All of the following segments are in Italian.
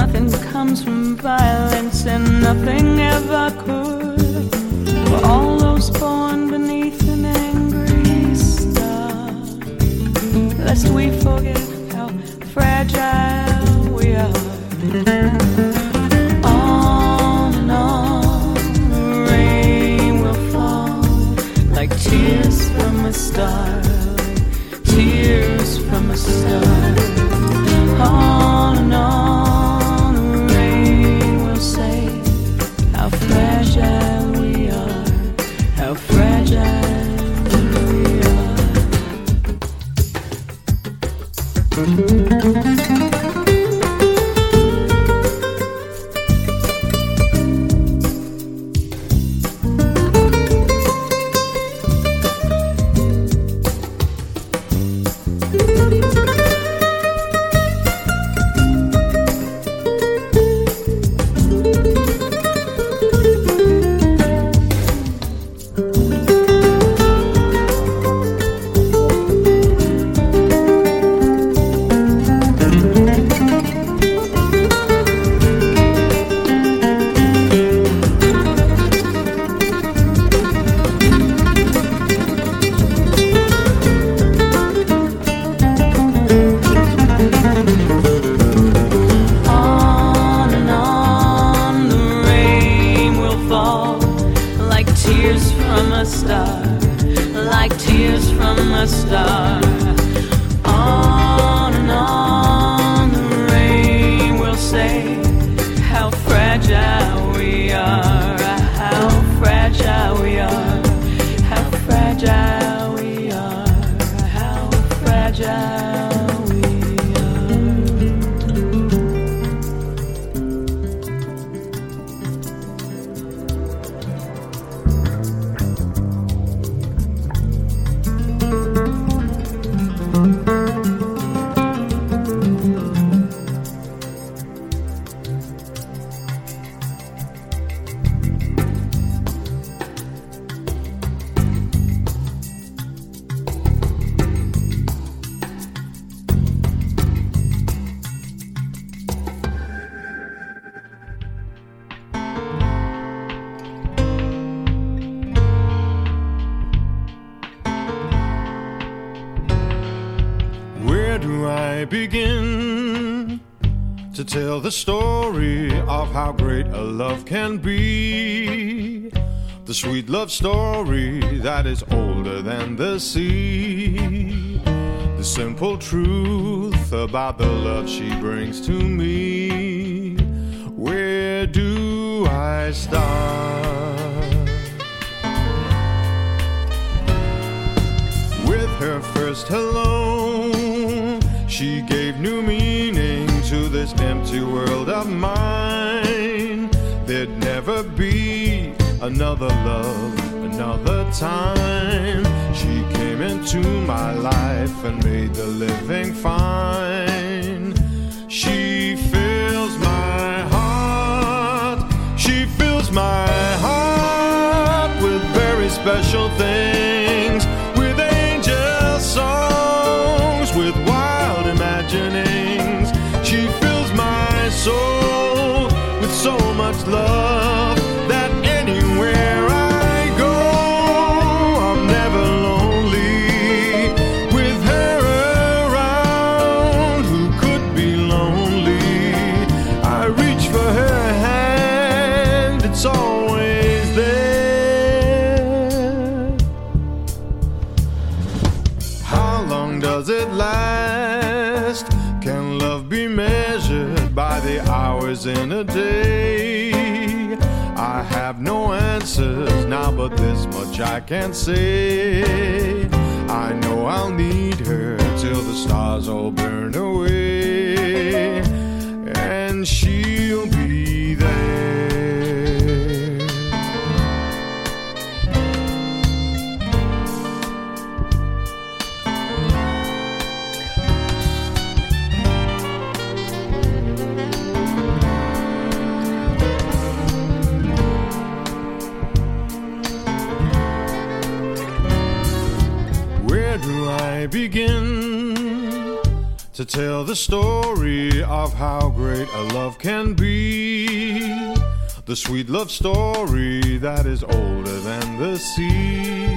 Nothing comes from violence, and nothing ever could. For all those born beneath an angry star, lest we forget how fragile we are. tears from a star. Tell the story of how great a love can be. The sweet love story that is older than the sea. The simple truth about the love she brings to me. Where do I start? With her first hello, she gave new meaning to this empty world of mine. There'd never be another love, another time. She came into my life and made the living fine. She fills my heart, she fills my heart with very special things, love now, but this much I can say. I know I'll need her till the stars all burn away, and she'll to tell the story of how great a love can be? The sweet love story that is older than the sea.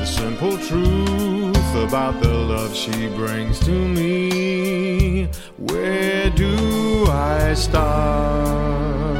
The simple truth about the love she brings to me. Where do I start?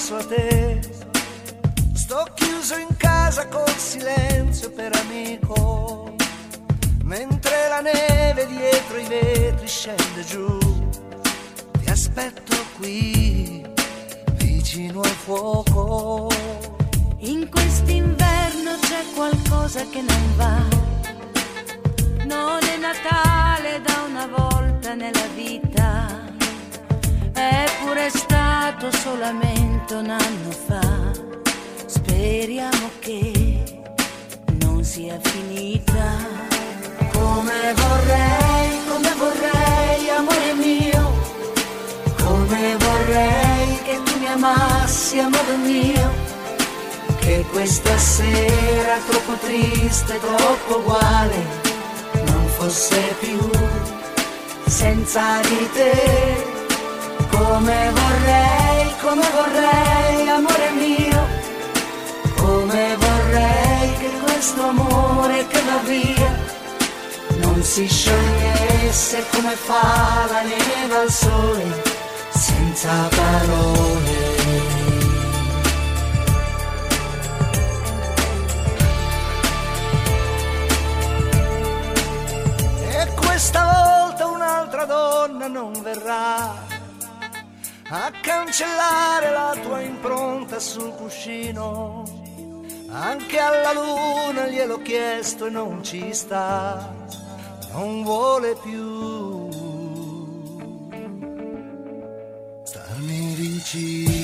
Penso a te. Sto chiuso in casa col silenzio per amico, mentre la neve dietro i vetri scende giù. Ti aspetto qui, vicino al fuoco. In quest'inverno c'è qualcosa che non va. Non è Natale da una volta nella vita è pure stato solamente un anno fa. Speriamo che non sia finita. Come vorrei, come vorrei, amore mio. Come vorrei che tu mi amassi, amore mio. Che questa sera troppo triste, troppo uguale, non fosse più senza di te come vorrei, come vorrei, amore mio, come vorrei che questo amore che va via non si sciogliesse come fa la neve al sole, senza parole. E questa volta un'altra donna non verrà a cancellare la tua impronta sul cuscino. Anche alla luna gliel'ho chiesto e non ci sta, non vuole più starmi vicino.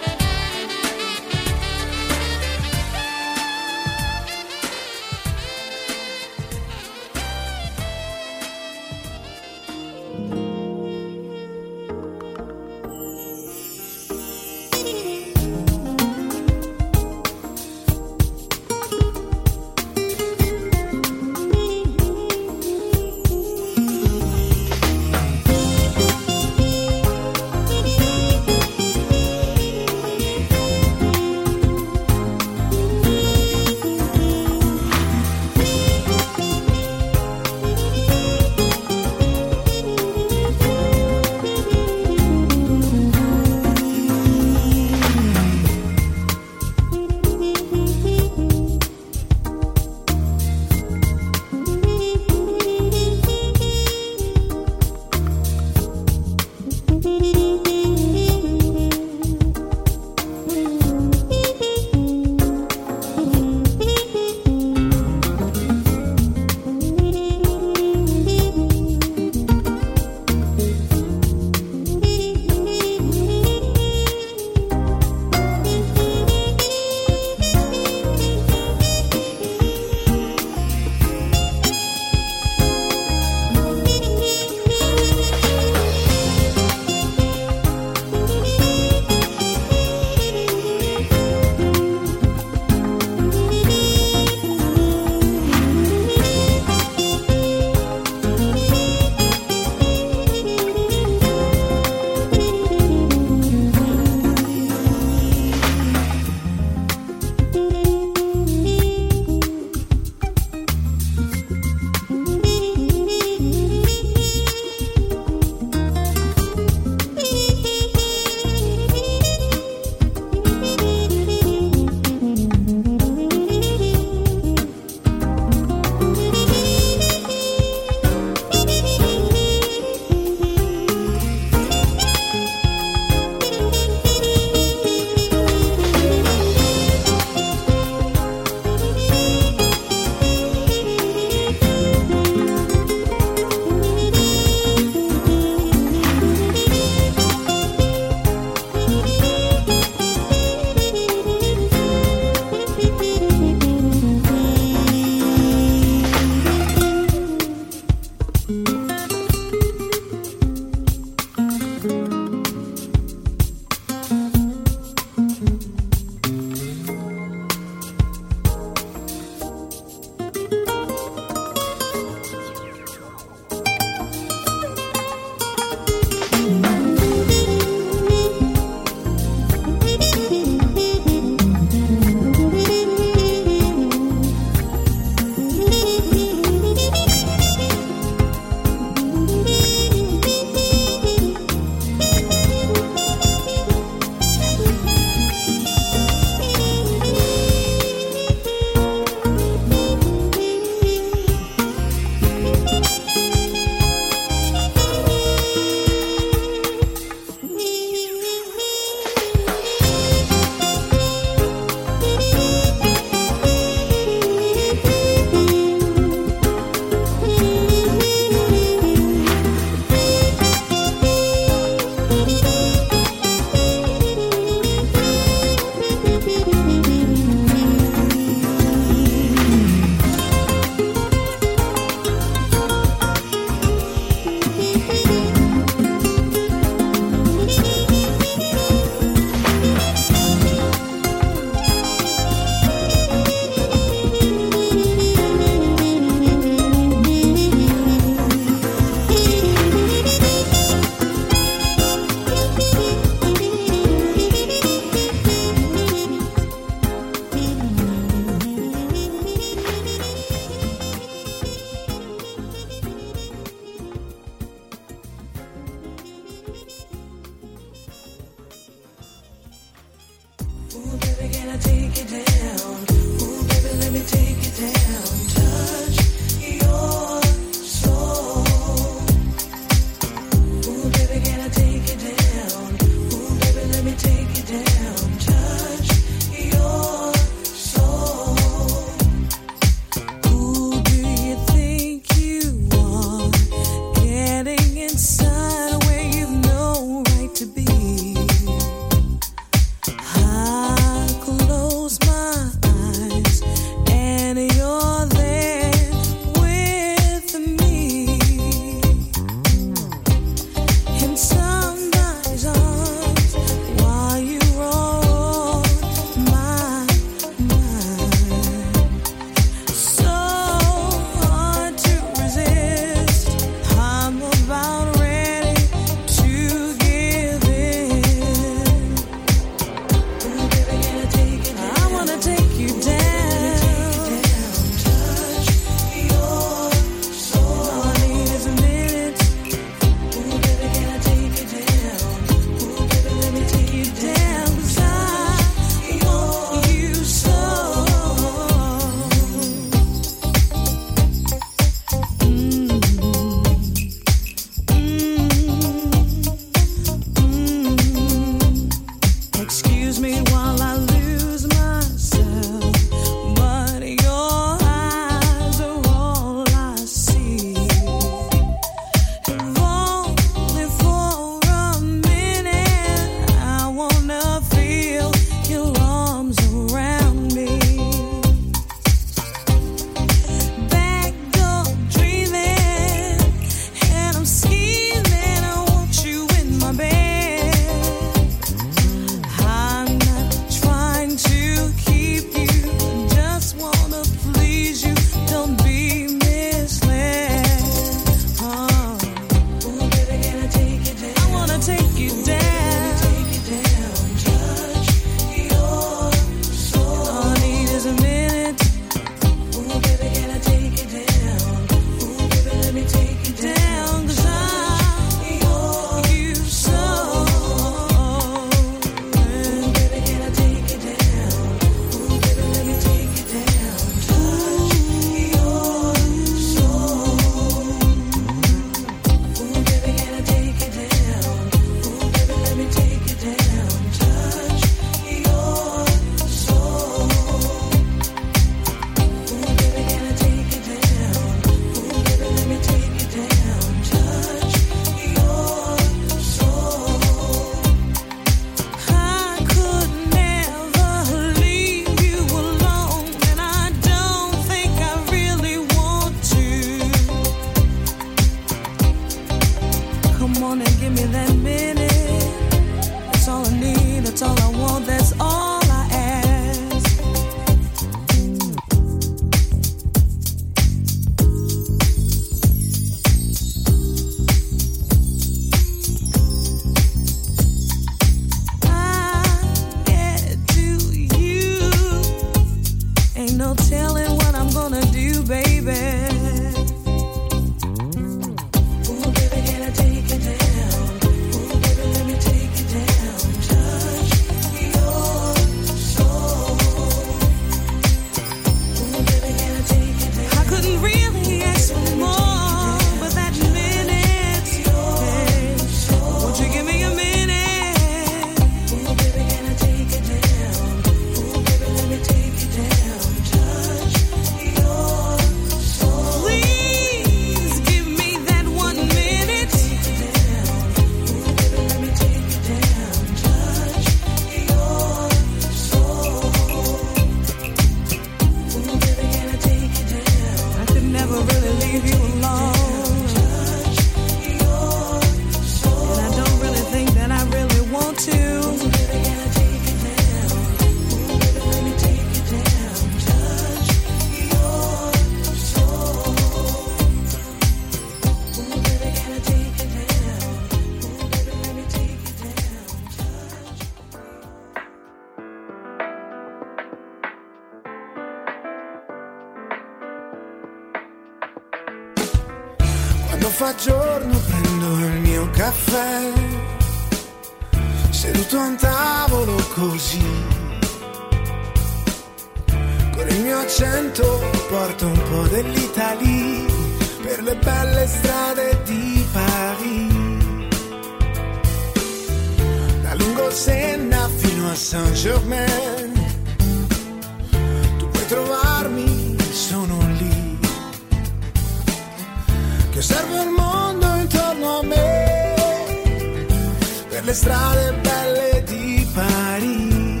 Le strade belle di Paris.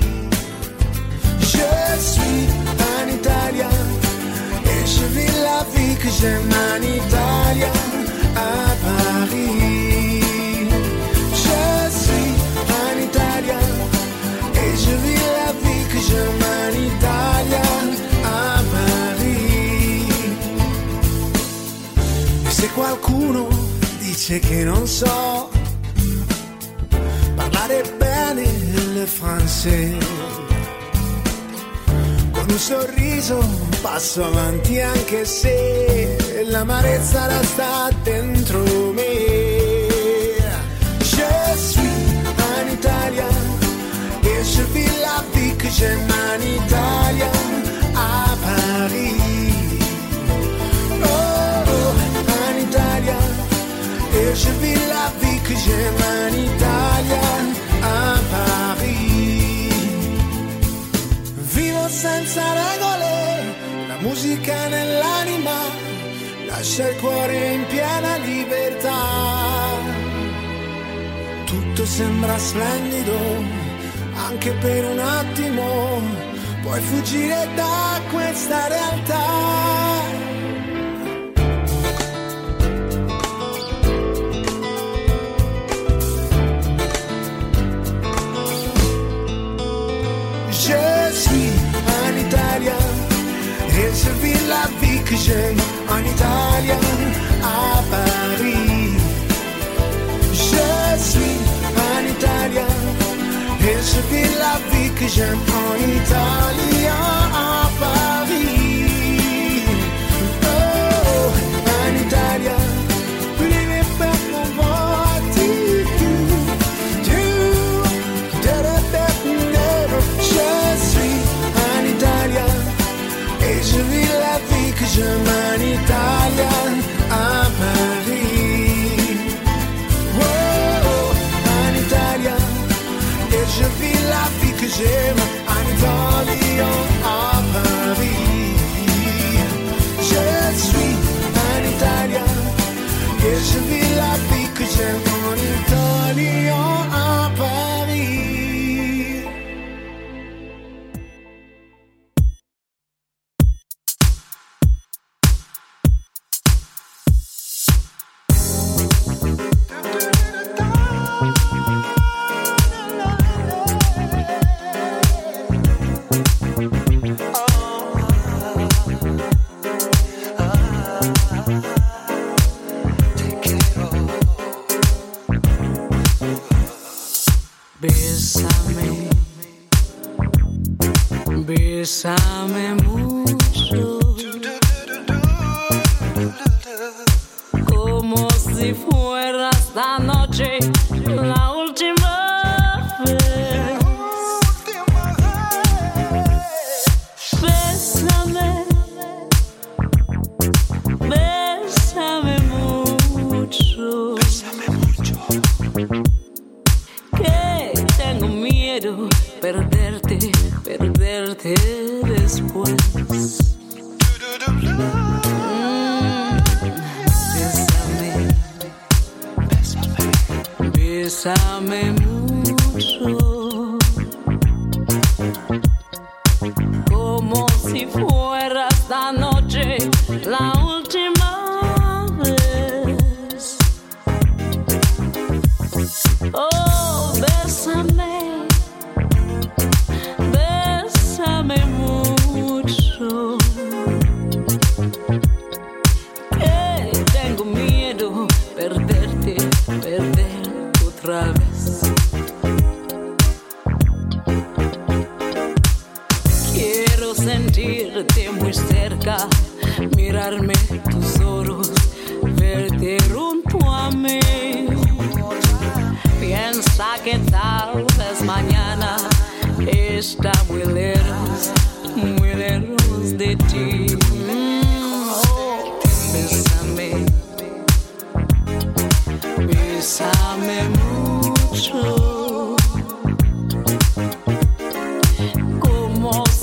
Je suis un Italien et je vis la vie que j'aime en Italia, à Paris. Je suis un Italien et je vis la vie que j'aime en Italia, à Paris. Se qualcuno dice che non so francese con un sorriso passo avanti anche se l'amarezza resta dentro me. Je suis un Italien et je vis la vie que j'aime en Italia, à Paris. Oh, oh, un Italien et je vis la vie que j'aime en Italia, senza regole, la musica nell'anima, lascia il cuore in piena libertà. Tutto sembra splendido, anche per un attimo, puoi fuggire da questa realtà. Que j'aime en Italie, à Paris. Je suis un Italien et je vis la vie que j'aime en Italie, à Paris. German Italian a Paris. Oh, an Italian, et je vis la vie que j'aime, an Italian.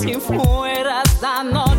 se fueras a nós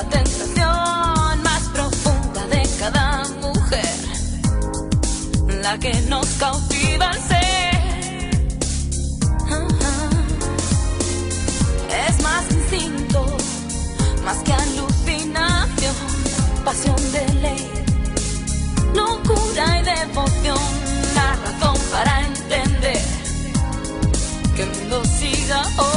la tentación más profunda de cada mujer, la que nos cautiva al ser. Es más instinto, más que alucinación, pasión de ley, locura y devoción, la razón para entender que el mundo siga hoy.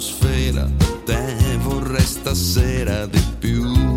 atmosfera, devo esta sera di più.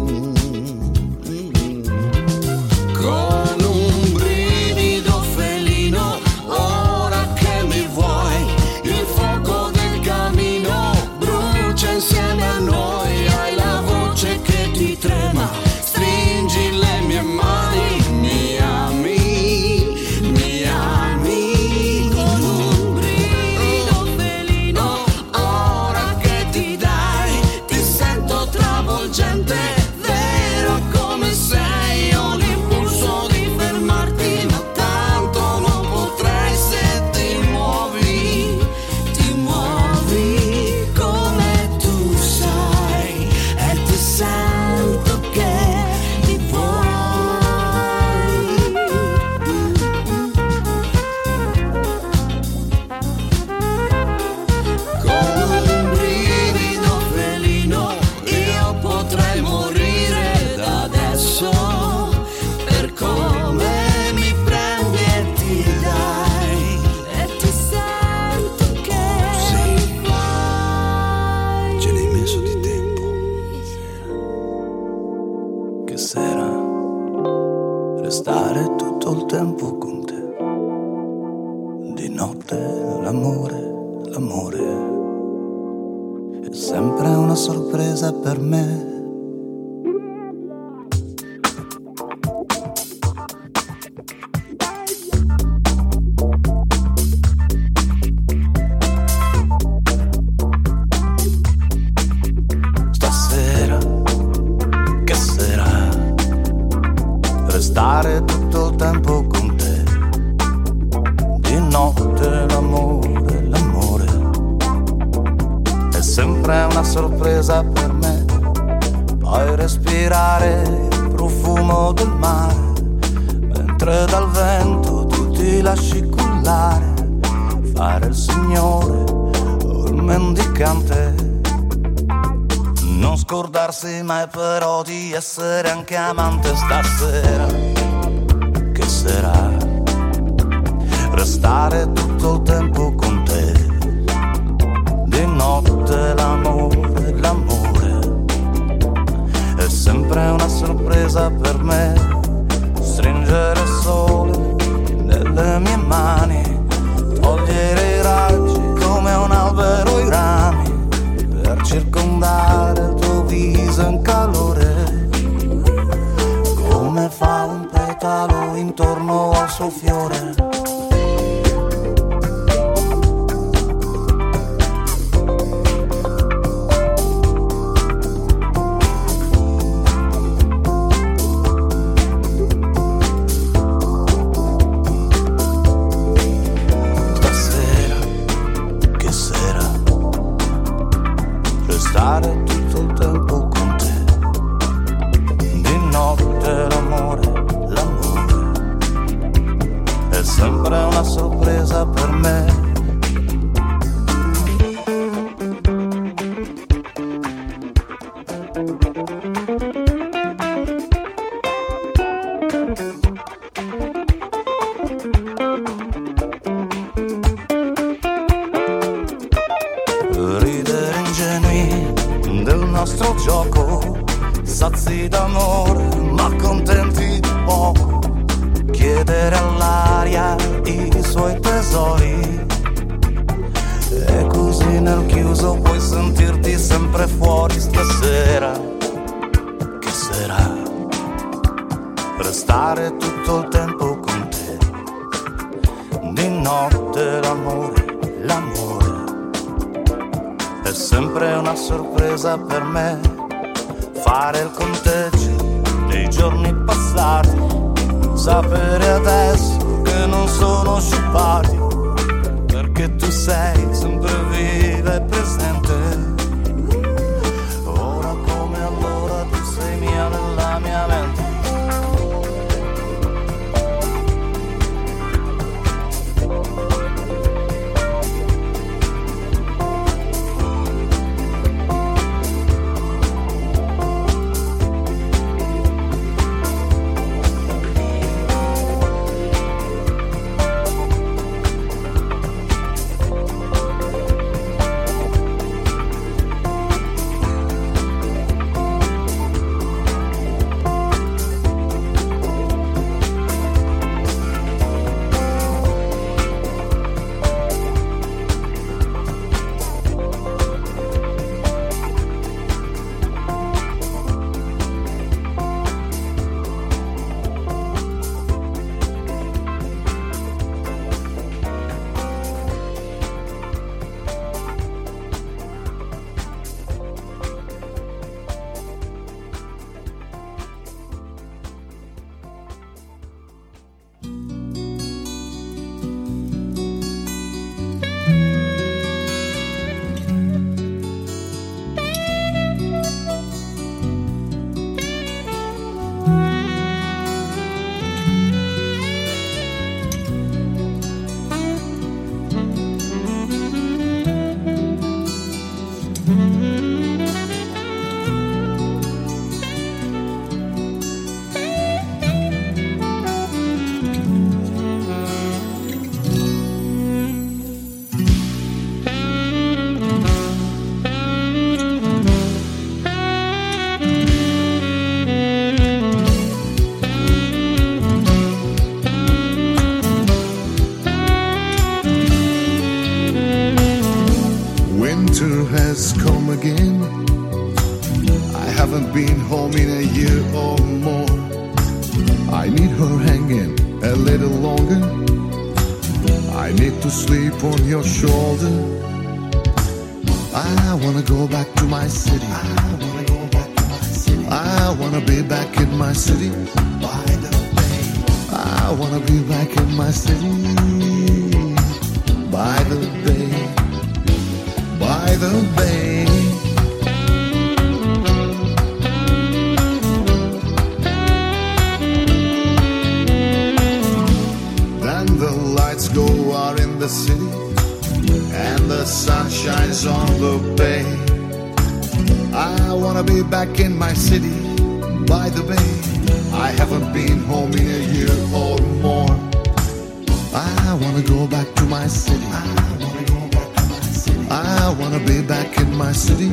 I wanna go back to my city. I wanna go back to my city. I wanna be back in my city.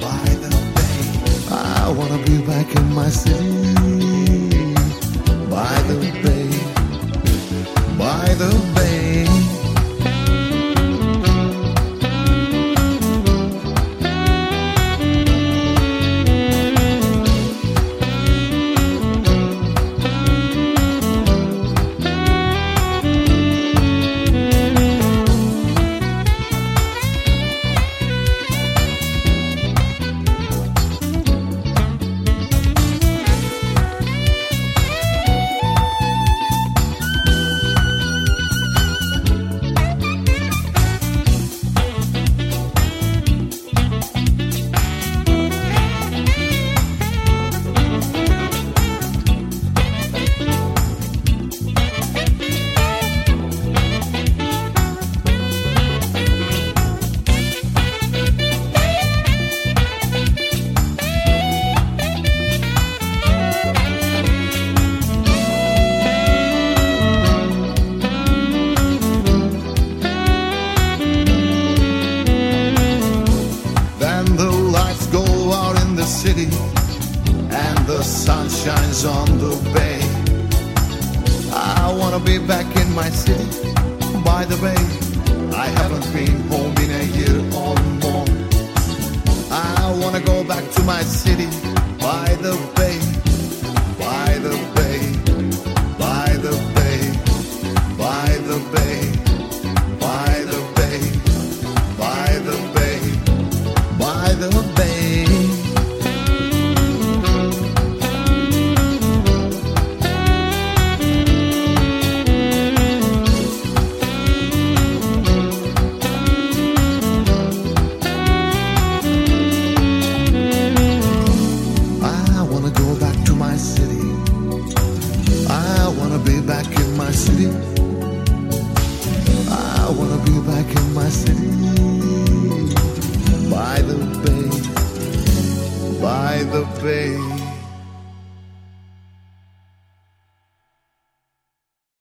By the bay. I wanna be back in my city. By the bay. By the bay.